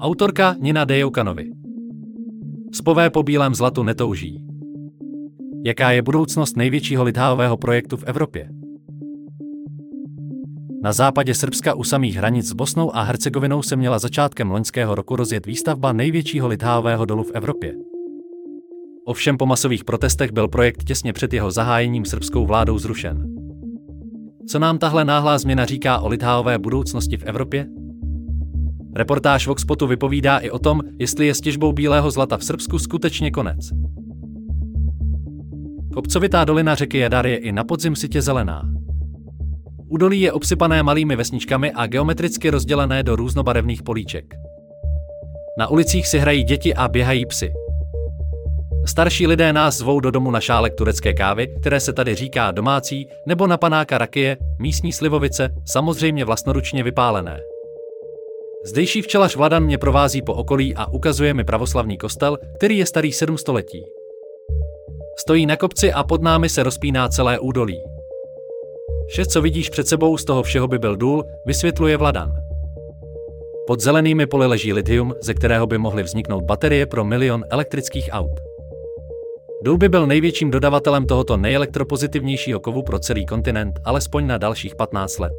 Autorka Nina Dejoukanovi Spové po bílém zlatu netouží. Jaká je budoucnost největšího litháového projektu v Evropě? Na západě Srbska u samých hranic s Bosnou a Hercegovinou se měla začátkem loňského roku rozjet výstavba největšího litháového dolu v Evropě. Ovšem po masových protestech byl projekt těsně před jeho zahájením srbskou vládou zrušen. Co nám tahle náhlá změna říká o litháové budoucnosti v Evropě? Reportáž Voxpotu vypovídá i o tom, jestli je s těžbou bílého zlata v Srbsku skutečně konec. Kopcovitá dolina řeky Jadar je i na podzim sitě zelená. Údolí je obsypané malými vesničkami a geometricky rozdělené do různobarevných políček. Na ulicích si hrají děti a běhají psy. Starší lidé nás zvou do domu na šálek turecké kávy, které se tady říká domácí, nebo na panáka rakie, místní slivovice, samozřejmě vlastnoručně vypálené. Zdejší včelař Vladan mě provází po okolí a ukazuje mi pravoslavný kostel, který je starý sedm století. Stojí na kopci a pod námi se rozpíná celé údolí. Vše, co vidíš před sebou, z toho všeho by byl důl, vysvětluje Vladan. Pod zelenými poli leží litium, ze kterého by mohly vzniknout baterie pro milion elektrických aut. Důl by byl největším dodavatelem tohoto nejelektropozitivnějšího kovu pro celý kontinent, alespoň na dalších 15 let.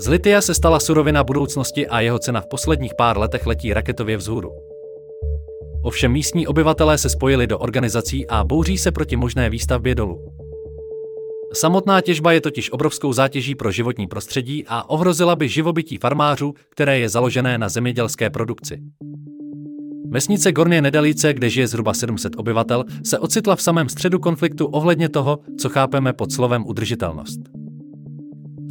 Z litia se stala surovina budoucnosti a jeho cena v posledních pár letech letí raketově vzhůru. Ovšem místní obyvatelé se spojili do organizací a bouří se proti možné výstavbě dolu. Samotná těžba je totiž obrovskou zátěží pro životní prostředí a ohrozila by živobytí farmářů, které je založené na zemědělské produkci. Vesnice Gorně Nedelice, kde žije zhruba 700 obyvatel, se ocitla v samém středu konfliktu ohledně toho, co chápeme pod slovem udržitelnost.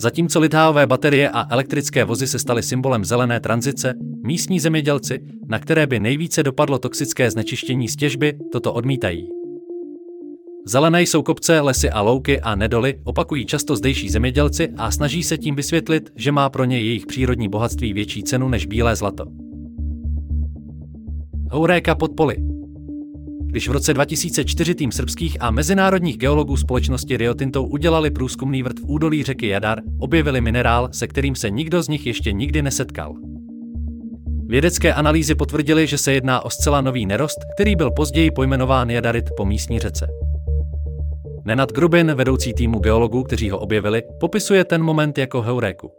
Zatímco litháové baterie a elektrické vozy se staly symbolem zelené tranzice, místní zemědělci, na které by nejvíce dopadlo toxické znečištění z těžby, toto odmítají. Zelené jsou kopce, lesy a louky a nedoly, opakují často zdejší zemědělci a snaží se tím vysvětlit, že má pro ně jejich přírodní bohatství větší cenu než bílé zlato. Houréka pod poli. Když v roce 2004 tým srbských a mezinárodních geologů společnosti Rio Tinto udělali průzkumný vrt v údolí řeky Jadar, objevili minerál, se kterým se nikdo z nich ještě nikdy nesetkal. Vědecké analýzy potvrdily, že se jedná o zcela nový nerost, který byl později pojmenován jadarit po místní řece. Nenad Grubin, vedoucí týmu geologů, kteří ho objevili, popisuje ten moment jako heuréku.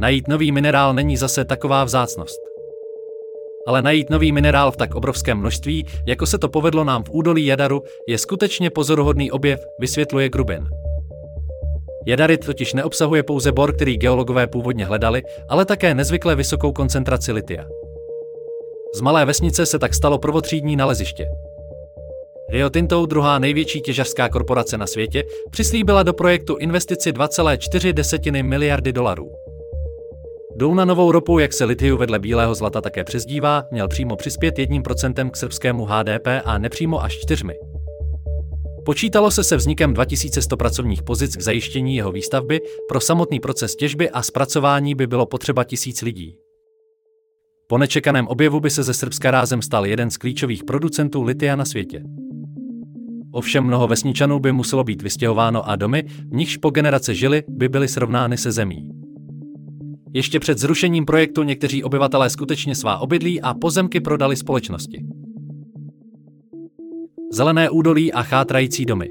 Najít nový minerál není zase taková vzácnost. Ale najít nový minerál v tak obrovském množství, jako se to povedlo nám v údolí Jadaru, je skutečně pozoruhodný objev, vysvětluje Grubin. Jadarit totiž neobsahuje pouze bor, který geologové původně hledali, ale také nezvykle vysokou koncentraci litia. Z malé vesnice se tak stalo prvotřídní naleziště. Rio Tinto, druhá největší těžařská korporace na světě, přislíbila do projektu investici 2,4 miliardy dolarů. Důl na novou ropu, jak se litiu vedle bílého zlata také přezdívá, měl přímo přispět 1% k srbskému HDP a nepřímo až čtyřmi. Počítalo se se vznikem 2100 pracovních pozic k zajištění jeho výstavby, pro samotný proces těžby a zpracování by bylo potřeba tisíc lidí. Po nečekaném objevu by se ze Srbska rázem stal jeden z klíčových producentů litia na světě. Ovšem mnoho vesničanů by muselo být vystěhováno a domy, v nichž po generace žili, by byly srovnány se zemí. Ještě před zrušením projektu někteří obyvatelé skutečně svá obydlí a pozemky prodali společnosti. Zelené údolí a chátrající domy.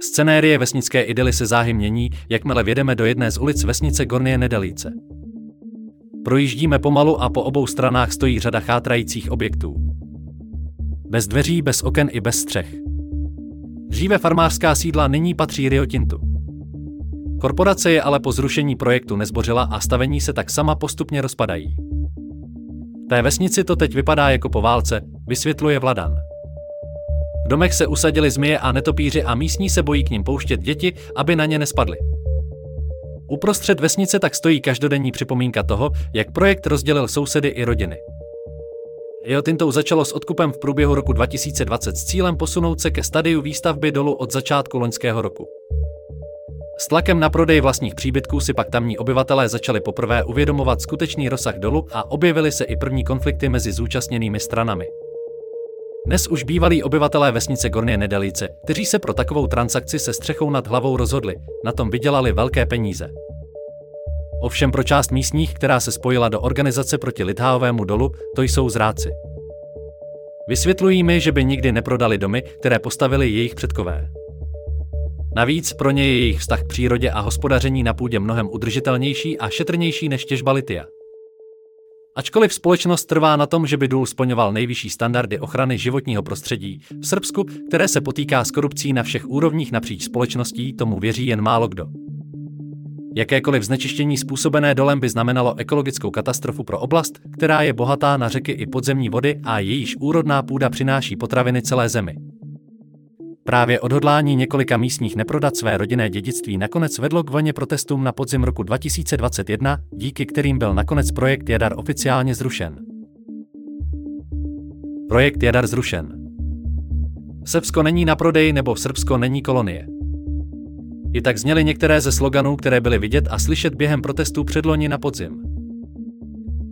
Scenérie vesnické idyly se záhy mění, jakmile vědeme do jedné z ulic vesnice Gornie Nedelice. Projíždíme pomalu a po obou stranách stojí řada chátrajících objektů. Bez dveří, bez oken i bez střech. Dříve farmářská sídla nyní patří Rio Tintu. Korporace je ale po zrušení projektu nezbořila a stavení se tak sama postupně rozpadají. Té vesnici to teď vypadá jako po válce, vysvětluje Vladan. V domech se usadili zmije a netopíři a místní se bojí k ním pouštět děti, aby na ně nespadly. Uprostřed vesnice tak stojí každodenní připomínka toho, jak projekt rozdělil sousedy i rodiny. Rio Tinto začalo s odkupem v průběhu roku 2020 s cílem posunout se ke stadiu výstavby dolu od začátku loňského roku. Tlakem na prodej vlastních příbytků si pak tamní obyvatelé začali poprvé uvědomovat skutečný rozsah dolu a objevily se i první konflikty mezi zúčastněnými stranami. Dnes už bývalí obyvatelé vesnice Gorně Nedelice, kteří se pro takovou transakci se střechou nad hlavou rozhodli, na tom vydělali velké peníze. Ovšem pro část místních, která se spojila do organizace proti Litháovému dolu, to jsou zráci. Vysvětlují mi, že by nikdy neprodali domy, které postavili jejich předkové. Navíc pro ně je jejich vztah k přírodě a hospodaření na půdě mnohem udržitelnější a šetrnější než těžba litia. Ačkoliv společnost trvá na tom, že by důl splňoval nejvyšší standardy ochrany životního prostředí, v Srbsku, které se potýká s korupcí na všech úrovních napříč společností, tomu věří jen málo kdo. Jakékoliv znečištění způsobené dolem by znamenalo ekologickou katastrofu pro oblast, která je bohatá na řeky i podzemní vody a jejíž úrodná půda přináší potraviny celé zemi. Právě odhodlání několika místních neprodat své rodinné dědictví nakonec vedlo k vlně protestům na podzim roku 2021, díky kterým byl nakonec projekt Jadar oficiálně zrušen. Projekt Jadar zrušen. Srbsko není na prodej nebo Srbsko není kolonie. I tak zněly některé ze sloganů, které byly vidět a slyšet během protestů předloni na podzim.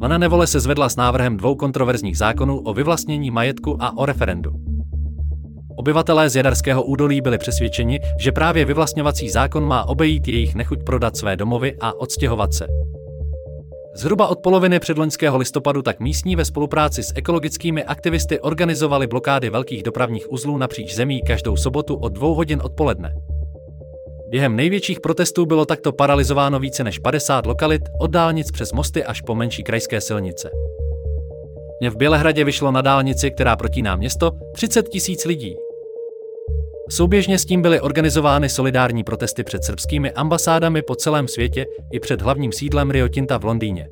Vlna nevole se zvedla s návrhem dvou kontroverzních zákonů o vyvlastnění majetku a o referendu. Obyvatelé z Jadarského údolí byli přesvědčeni, že právě vyvlastňovací zákon má obejít jejich nechuť prodat své domovy a odstěhovat se. Zhruba od poloviny předloňského listopadu tak místní ve spolupráci s ekologickými aktivisty organizovali blokády velkých dopravních uzlů napříč zemí každou sobotu od dvou hodin odpoledne. Během největších protestů bylo takto paralizováno více než 50 lokalit, od dálnic přes mosty až po menší krajské silnice. V Bělehradě vyšlo na dálnici, která protíná město, 30 tisíc lidí. Souběžně s tím byly organizovány solidární protesty před srbskými ambasádami po celém světě i před hlavním sídlem Rio Tinta v Londýně.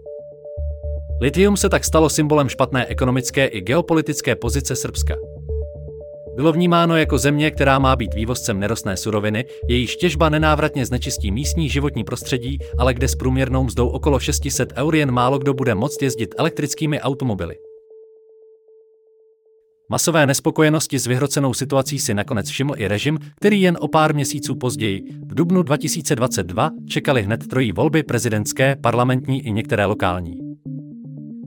Litium se tak stalo symbolem špatné ekonomické i geopolitické pozice Srbska. Bylo vnímáno jako země, která má být vývozcem nerostné suroviny, jejíž těžba nenávratně znečistí místní životní prostředí, ale kde s průměrnou mzdou okolo 600 eur jen málo kdo bude moct jezdit elektrickými automobily. Masové nespokojenosti s vyhrocenou situací si nakonec všiml i režim, který jen o pár měsíců později, v dubnu 2022, čekali hned trojí volby prezidentské, parlamentní i některé lokální.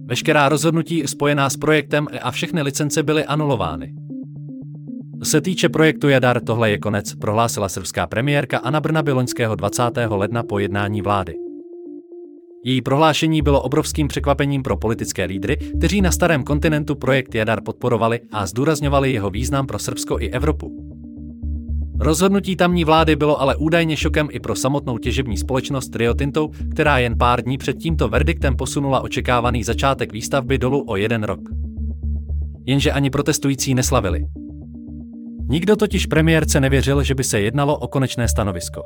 Veškerá rozhodnutí spojená s projektem a všechny licence byly anulovány. Se týče projektu Jadar, tohle je konec, prohlásila srbská premiérka Anna Brnaby loňského 20. ledna po jednání vlády. Její prohlášení bylo obrovským překvapením pro politické lídry, kteří na starém kontinentu projekt Jadar podporovali a zdůrazňovali jeho význam pro Srbsko i Evropu. Rozhodnutí tamní vlády bylo ale údajně šokem i pro samotnou těžební společnost Rio Tinto, která jen pár dní před tímto verdiktem posunula očekávaný začátek výstavby dolu o jeden rok. Jenže ani protestující neslavili. Nikdo totiž premiérce nevěřil, že by se jednalo o konečné stanovisko.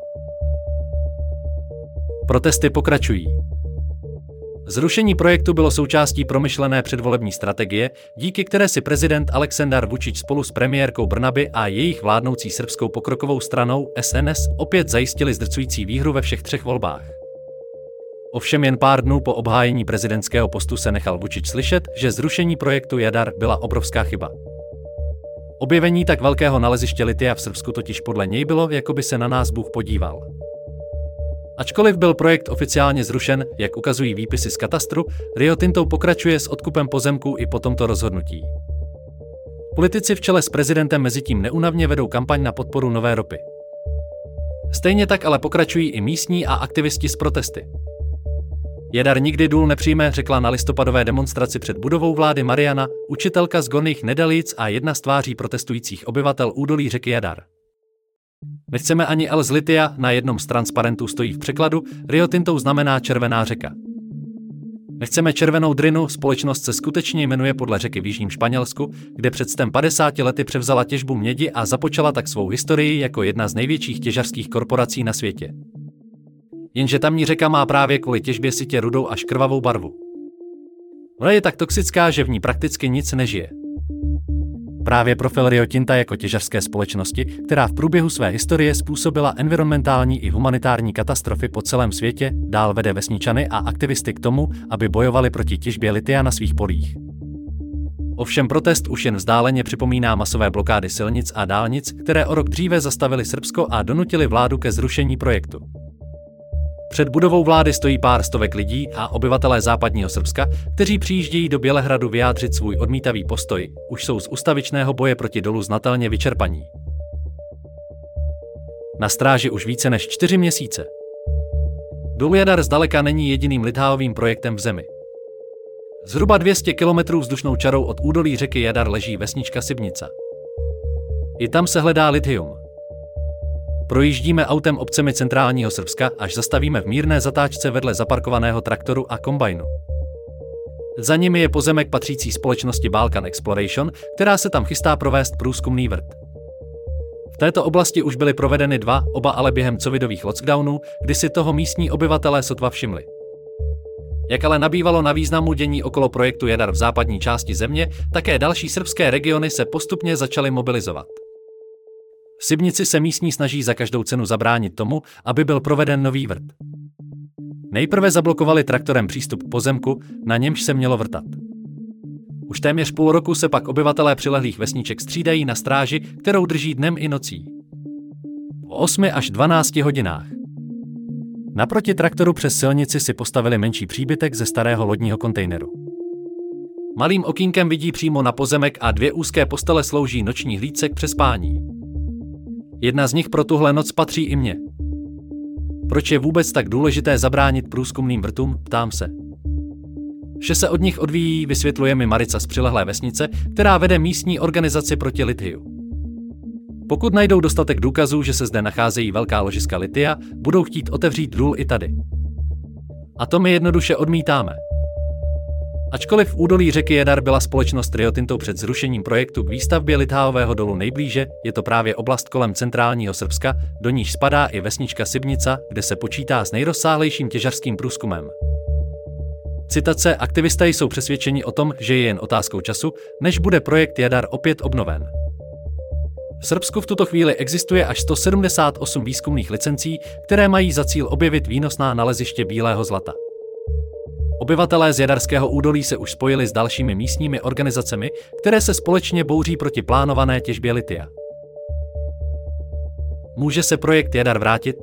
Protesty pokračují. Zrušení projektu bylo součástí promyšlené předvolební strategie, díky které si prezident Aleksandar Vučić spolu s premiérkou Brnaby a jejich vládnoucí srbskou pokrokovou stranou SNS opět zajistili zdrcující výhru ve všech třech volbách. Ovšem jen pár dnů po obhájení prezidentského postu se nechal Vučić slyšet, že zrušení projektu Jadar byla obrovská chyba. Objevení tak velkého naleziště litia v Srbsku totiž podle něj bylo, jako by se na nás Bůh podíval. Ačkoliv byl projekt oficiálně zrušen, jak ukazují výpisy z katastru, Rio Tinto pokračuje s odkupem pozemků i po tomto rozhodnutí. Politici v čele s prezidentem mezitím neunavně vedou kampaň na podporu nové ropy. Stejně tak ale pokračují i místní a aktivisti z protesty. Jedar nikdy důl nepřijme, řekla na listopadové demonstraci před budovou vlády Mariana, učitelka z Gorných Nedelic a jedna z tváří protestujících obyvatel údolí řeky Jadar. Nechceme ani L z litia, na jednom z transparentů stojí v překladu, Rio Tinto znamená červená řeka. Nechceme červenou drinu, společnost se skutečně jmenuje podle řeky v Jižním Španělsku, kde před 50 lety převzala těžbu mědi a započala tak svou historii jako jedna z největších těžařských korporací na světě. Jenže tamní řeka má právě kvůli těžbě sitě rudou až krvavou barvu. Ona je tak toxická, že v ní prakticky nic nežije. Právě profil Rio Tinta jako těžařské společnosti, která v průběhu své historie způsobila environmentální i humanitární katastrofy po celém světě, dál vede vesničany a aktivisty k tomu, aby bojovali proti těžbě litia na svých polích. Ovšem protest už jen vzdáleně připomíná masové blokády silnic a dálnic, které o rok dříve zastavili Srbsko a donutili vládu ke zrušení projektu. Před budovou vlády stojí pár stovek lidí a obyvatelé západního Srbska, kteří přijíždějí do Bělehradu vyjádřit svůj odmítavý postoj, už jsou z ustavičného boje proti dolu znatelně vyčerpaní. Na stráži už více než čtyři měsíce. Důl Jadar zdaleka není jediným litháovým projektem v zemi. Zhruba 200 km vzdušnou čarou od údolí řeky Jadar leží vesnička Sibnica. I tam se hledá lithium. Projíždíme autem obcemi centrálního Srbska, až zastavíme v mírné zatáčce vedle zaparkovaného traktoru a kombajnu. Za nimi je pozemek patřící společnosti Balkan Exploration, která se tam chystá provést průzkumný vrt. V této oblasti už byly provedeny dva, oba ale během covidových lockdownů, kdy si toho místní obyvatelé sotva všimli. Jak ale nabývalo na významu dění okolo projektu Jadar v západní části země, také další srbské regiony se postupně začaly mobilizovat. V Sibnici se místní snaží za každou cenu zabránit tomu, aby byl proveden nový vrt. Nejprve zablokovali traktorem přístup k pozemku, na němž se mělo vrtat. Už téměř půl roku se pak obyvatelé přilehlých vesniček střídají na stráži, kterou drží dnem i nocí. O 8 až 12 hodinách. Naproti traktoru přes silnici si postavili menší příbytek ze starého lodního kontejneru. Malým okýnkem vidí přímo na pozemek a dvě úzké postele slouží noční hlídce k přespání. Jedna z nich pro tuhle noc patří i mně. Proč je vůbec tak důležité zabránit průzkumným vrtům, ptám se. Vše se od nich odvíjí, vysvětluje mi Marica z přilehlé vesnice, která vede místní organizaci proti litiu. Pokud najdou dostatek důkazů, že se zde nacházejí velká ložiska litia, budou chtít otevřít důl i tady. A to my jednoduše odmítáme. Ačkoliv v údolí řeky Jedar byla společnost Rio Tinto před zrušením projektu k výstavbě litháového dolu nejblíže, je to právě oblast kolem centrálního Srbska, do níž spadá i vesnička Sibnica, kde se počítá s nejrozsáhlejším těžařským průzkumem. Citace aktivisté jsou přesvědčeni o tom, že je jen otázkou času, než bude projekt Jadar opět obnoven. V Srbsku v tuto chvíli existuje až 178 výzkumných licencí, které mají za cíl objevit výnosná naleziště bílého zlata. Obyvatelé z Jadarského údolí se už spojili s dalšími místními organizacemi, které se společně bouří proti plánované těžbě litia. Může se projekt Jadar vrátit?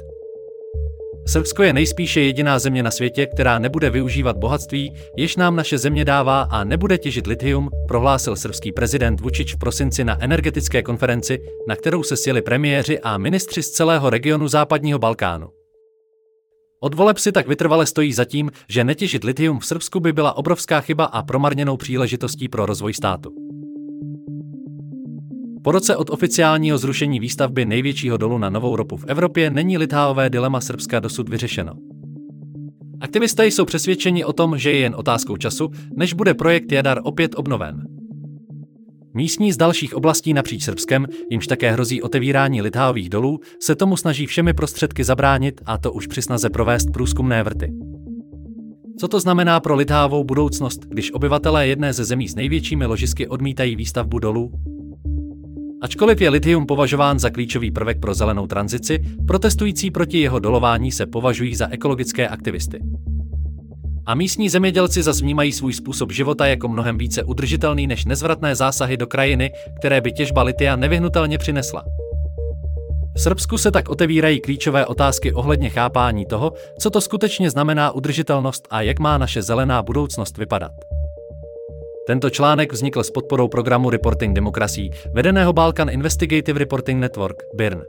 Srbsko je nejspíše jediná země na světě, která nebude využívat bohatství, jež nám naše země dává a nebude těžit litium, prohlásil srbský prezident Vučić v prosinci na energetické konferenci, na kterou se sjeli premiéři a ministři z celého regionu západního Balkánu. Od voleb si tak vytrvale stojí za tím, že netěžit litium v Srbsku by byla obrovská chyba a promarněnou příležitostí pro rozvoj státu. Po roce od oficiálního zrušení výstavby největšího dolu na novou ropu v Evropě není litháové dilema Srbska dosud vyřešeno. Aktivisté jsou přesvědčeni o tom, že je jen otázkou času, než bude projekt Jadar opět obnoven. Místní z dalších oblastí napříč Srbskem, jimž také hrozí otevírání litháových dolů, se tomu snaží všemi prostředky zabránit a to už při snaze provést průzkumné vrty. Co to znamená pro Lithávou budoucnost, když obyvatelé jedné ze zemí s největšími ložisky odmítají výstavbu dolů? Ačkoliv je litium považován za klíčový prvek pro zelenou tranzici, protestující proti jeho dolování se považují za ekologické aktivisty. A místní zemědělci zase vnímají svůj způsob života jako mnohem více udržitelný než nezvratné zásahy do krajiny, které by těžba litia nevyhnutelně přinesla. V Srbsku se tak otevírají klíčové otázky ohledně chápání toho, co to skutečně znamená udržitelnost a jak má naše zelená budoucnost vypadat. Tento článek vznikl s podporou programu Reporting Democracy, vedeného Balkan Investigative Reporting Network, BIRN.